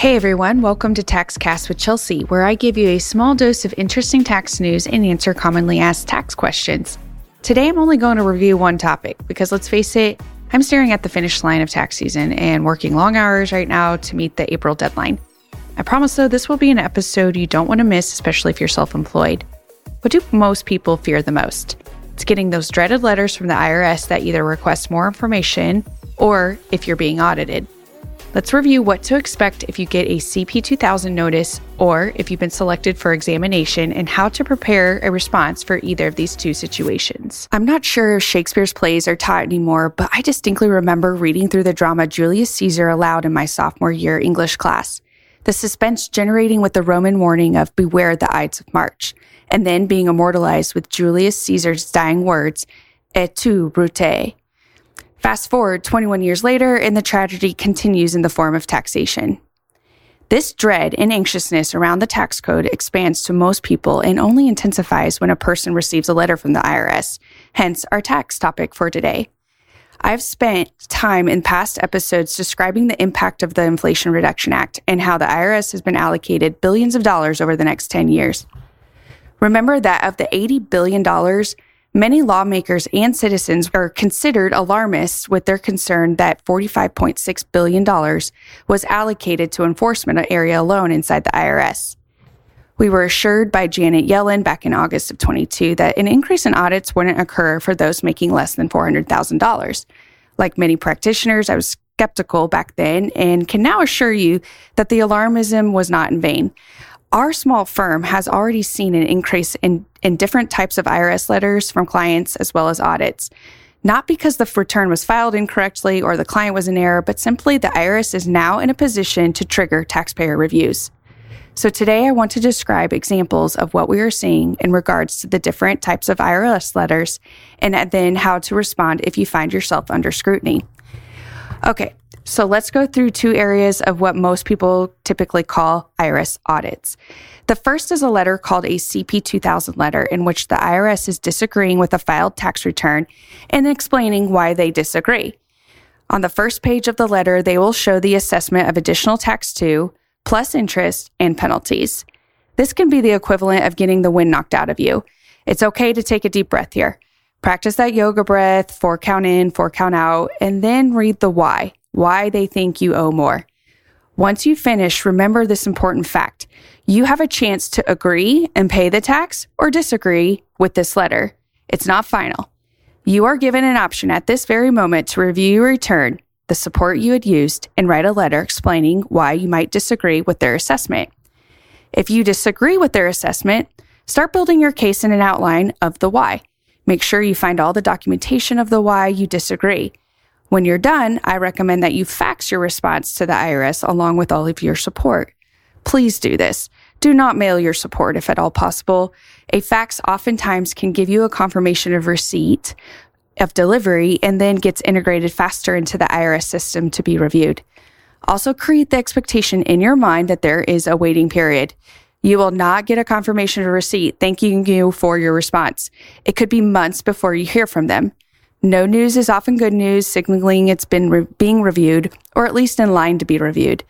Hey everyone, welcome to TaxCast with Chelsea, where I give you a small dose of interesting tax news and answer commonly asked tax questions. Today I'm only going to review one topic because let's face it, I'm staring at the finish line of tax season and working long hours right now to meet the April deadline. I promise though, this will be an episode you don't want to miss, especially if you're self employed. What do most people fear the most? It's getting those dreaded letters from the IRS that either request more information or if you're being audited. Let's review what to expect if you get a CP 2000 notice or if you've been selected for examination and how to prepare a response for either of these two situations. I'm not sure if Shakespeare's plays are taught anymore, but I distinctly remember reading through the drama Julius Caesar aloud in my sophomore year English class. The suspense generating with the Roman warning of beware the Ides of March, and then being immortalized with Julius Caesar's dying words, et tu, Brute, Fast forward 21 years later, and the tragedy continues in the form of taxation. This dread and anxiousness around the tax code expands to most people and only intensifies when a person receives a letter from the IRS, hence our tax topic for today. I've spent time in past episodes describing the impact of the Inflation Reduction Act and how the IRS has been allocated billions of dollars over the next 10 years. Remember that of the $80 billion Many lawmakers and citizens are considered alarmists with their concern that $45.6 billion was allocated to enforcement area alone inside the IRS. We were assured by Janet Yellen back in August of 22 that an increase in audits wouldn't occur for those making less than $400,000. Like many practitioners, I was skeptical back then and can now assure you that the alarmism was not in vain. Our small firm has already seen an increase in, in different types of IRS letters from clients as well as audits. Not because the return was filed incorrectly or the client was in error, but simply the IRS is now in a position to trigger taxpayer reviews. So today I want to describe examples of what we are seeing in regards to the different types of IRS letters and then how to respond if you find yourself under scrutiny. Okay, so let's go through two areas of what most people typically call IRS audits. The first is a letter called a CP 2000 letter, in which the IRS is disagreeing with a filed tax return and explaining why they disagree. On the first page of the letter, they will show the assessment of additional tax due, plus interest and penalties. This can be the equivalent of getting the wind knocked out of you. It's okay to take a deep breath here. Practice that yoga breath, four count in, four count out, and then read the why why they think you owe more. Once you finish, remember this important fact. You have a chance to agree and pay the tax or disagree with this letter. It's not final. You are given an option at this very moment to review your return, the support you had used, and write a letter explaining why you might disagree with their assessment. If you disagree with their assessment, start building your case in an outline of the why. Make sure you find all the documentation of the why you disagree. When you're done, I recommend that you fax your response to the IRS along with all of your support. Please do this. Do not mail your support if at all possible. A fax oftentimes can give you a confirmation of receipt of delivery and then gets integrated faster into the IRS system to be reviewed. Also create the expectation in your mind that there is a waiting period. You will not get a confirmation of receipt thanking you for your response. It could be months before you hear from them. No news is often good news, signaling it's been re- being reviewed, or at least in line to be reviewed.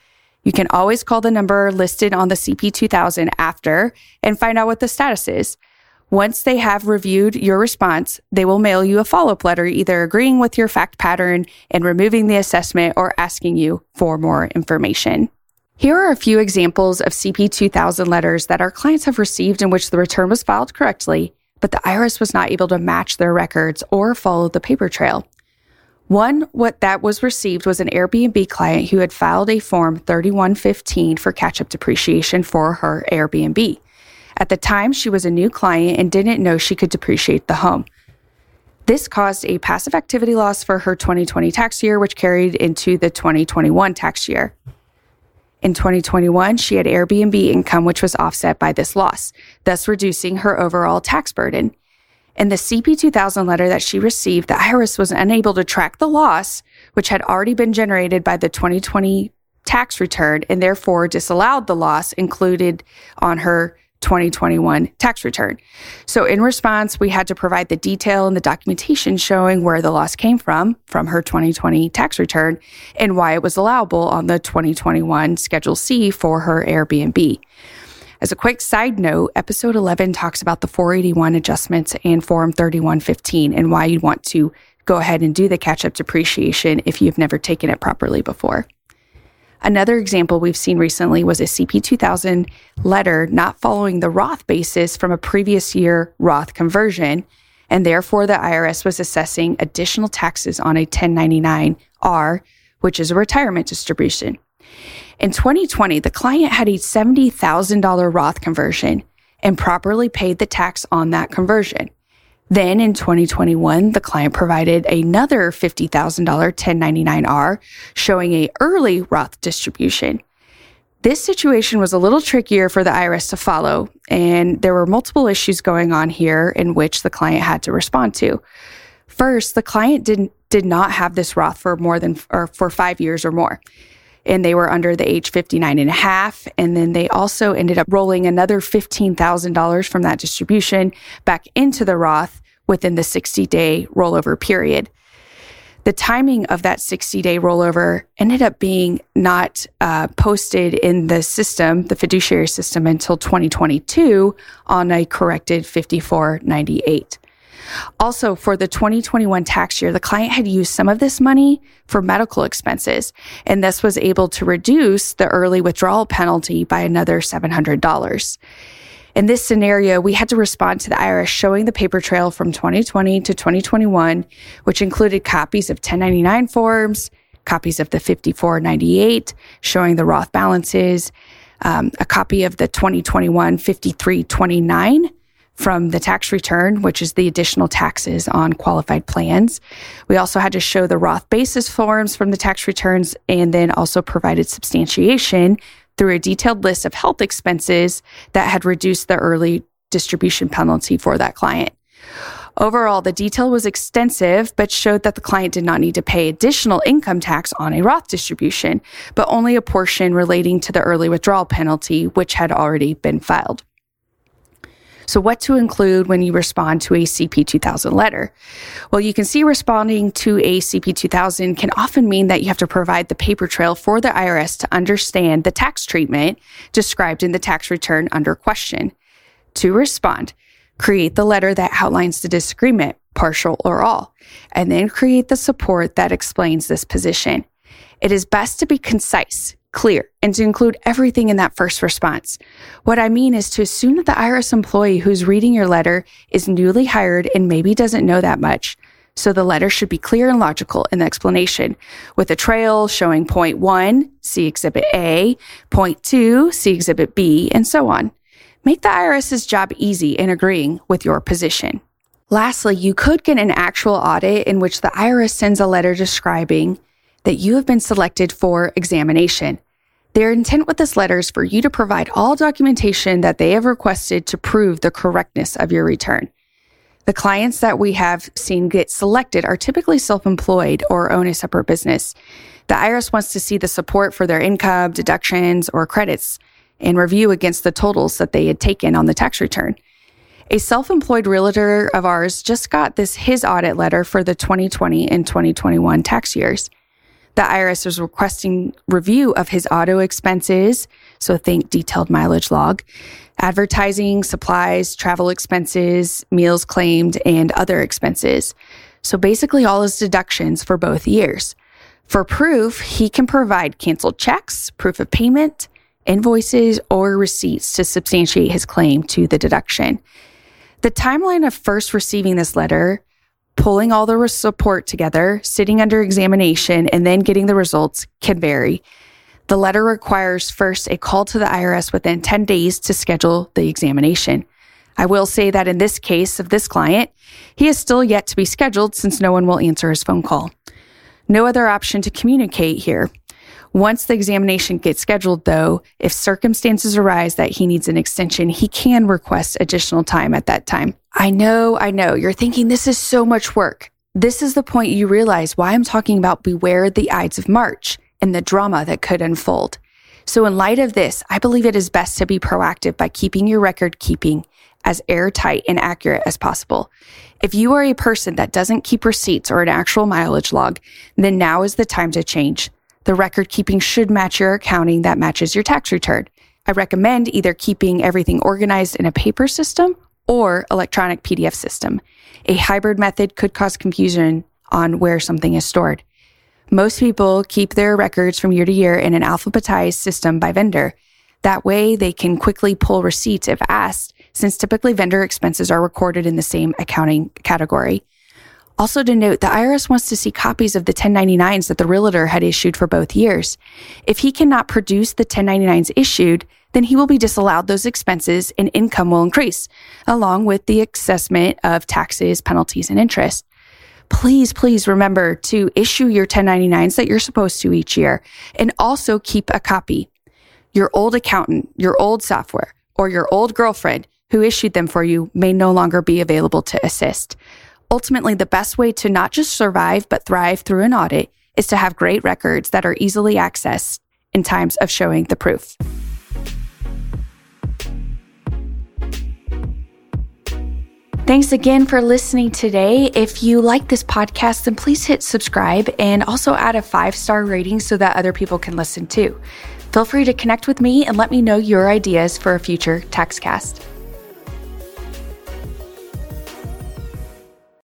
You can always call the number listed on the CP2000 after and find out what the status is. Once they have reviewed your response, they will mail you a follow up letter, either agreeing with your fact pattern and removing the assessment or asking you for more information. Here are a few examples of CP2000 letters that our clients have received in which the return was filed correctly but the IRS was not able to match their records or follow the paper trail. One what that was received was an Airbnb client who had filed a form 3115 for catch-up depreciation for her Airbnb. At the time, she was a new client and didn't know she could depreciate the home. This caused a passive activity loss for her 2020 tax year, which carried into the 2021 tax year. In 2021, she had Airbnb income, which was offset by this loss, thus reducing her overall tax burden. In the CP 2000 letter that she received, the IRS was unable to track the loss, which had already been generated by the 2020 tax return and therefore disallowed the loss included on her 2021 tax return. So, in response, we had to provide the detail and the documentation showing where the loss came from, from her 2020 tax return, and why it was allowable on the 2021 Schedule C for her Airbnb. As a quick side note, episode 11 talks about the 481 adjustments and Form 3115 and why you'd want to go ahead and do the catch up depreciation if you've never taken it properly before. Another example we've seen recently was a CP 2000 letter not following the Roth basis from a previous year Roth conversion, and therefore the IRS was assessing additional taxes on a 1099R, which is a retirement distribution. In 2020, the client had a $70,000 Roth conversion and properly paid the tax on that conversion. Then in 2021, the client provided another $50,000 1099R showing a early Roth distribution. This situation was a little trickier for the IRS to follow, and there were multiple issues going on here in which the client had to respond to. First, the client didn't did not have this Roth for more than or for 5 years or more. And they were under the age 59 and a half. And then they also ended up rolling another $15,000 from that distribution back into the Roth within the 60 day rollover period. The timing of that 60 day rollover ended up being not uh, posted in the system, the fiduciary system, until 2022 on a corrected 5498. Also, for the 2021 tax year, the client had used some of this money for medical expenses, and this was able to reduce the early withdrawal penalty by another $700. In this scenario, we had to respond to the IRS showing the paper trail from 2020 to 2021, which included copies of 1099 forms, copies of the 5498 showing the Roth balances, um, a copy of the 2021 5329 from the tax return, which is the additional taxes on qualified plans. We also had to show the Roth basis forms from the tax returns and then also provided substantiation through a detailed list of health expenses that had reduced the early distribution penalty for that client. Overall, the detail was extensive, but showed that the client did not need to pay additional income tax on a Roth distribution, but only a portion relating to the early withdrawal penalty, which had already been filed. So, what to include when you respond to a CP 2000 letter? Well, you can see responding to a CP 2000 can often mean that you have to provide the paper trail for the IRS to understand the tax treatment described in the tax return under question. To respond, create the letter that outlines the disagreement, partial or all, and then create the support that explains this position. It is best to be concise, clear and to include everything in that first response. What I mean is to assume that the IRS employee who's reading your letter is newly hired and maybe doesn't know that much. So the letter should be clear and logical in the explanation with a trail showing point one, see exhibit A, point two, see exhibit B, and so on. Make the IRS's job easy in agreeing with your position. Lastly, you could get an actual audit in which the IRS sends a letter describing that you have been selected for examination. Their intent with this letter is for you to provide all documentation that they have requested to prove the correctness of your return. The clients that we have seen get selected are typically self employed or own a separate business. The IRS wants to see the support for their income, deductions, or credits and review against the totals that they had taken on the tax return. A self employed realtor of ours just got this his audit letter for the 2020 and 2021 tax years the IRS was requesting review of his auto expenses. So think detailed mileage log, advertising, supplies, travel expenses, meals claimed, and other expenses. So basically all his deductions for both years. For proof, he can provide canceled checks, proof of payment, invoices, or receipts to substantiate his claim to the deduction. The timeline of first receiving this letter pulling all the support together, sitting under examination, and then getting the results can vary. The letter requires first a call to the IRS within 10 days to schedule the examination. I will say that in this case of this client, he is still yet to be scheduled since no one will answer his phone call. No other option to communicate here. Once the examination gets scheduled, though, if circumstances arise that he needs an extension, he can request additional time at that time. I know, I know, you're thinking this is so much work. This is the point you realize why I'm talking about beware the Ides of March and the drama that could unfold. So, in light of this, I believe it is best to be proactive by keeping your record keeping as airtight and accurate as possible. If you are a person that doesn't keep receipts or an actual mileage log, then now is the time to change. The record keeping should match your accounting that matches your tax return. I recommend either keeping everything organized in a paper system or electronic PDF system. A hybrid method could cause confusion on where something is stored. Most people keep their records from year to year in an alphabetized system by vendor. That way they can quickly pull receipts if asked, since typically vendor expenses are recorded in the same accounting category. Also to note, the IRS wants to see copies of the 1099s that the realtor had issued for both years. If he cannot produce the 1099s issued, then he will be disallowed those expenses and income will increase, along with the assessment of taxes, penalties, and interest. Please, please remember to issue your 1099s that you're supposed to each year and also keep a copy. Your old accountant, your old software, or your old girlfriend who issued them for you may no longer be available to assist. Ultimately, the best way to not just survive, but thrive through an audit is to have great records that are easily accessed in times of showing the proof. Thanks again for listening today. If you like this podcast, then please hit subscribe and also add a five star rating so that other people can listen too. Feel free to connect with me and let me know your ideas for a future TaxCast.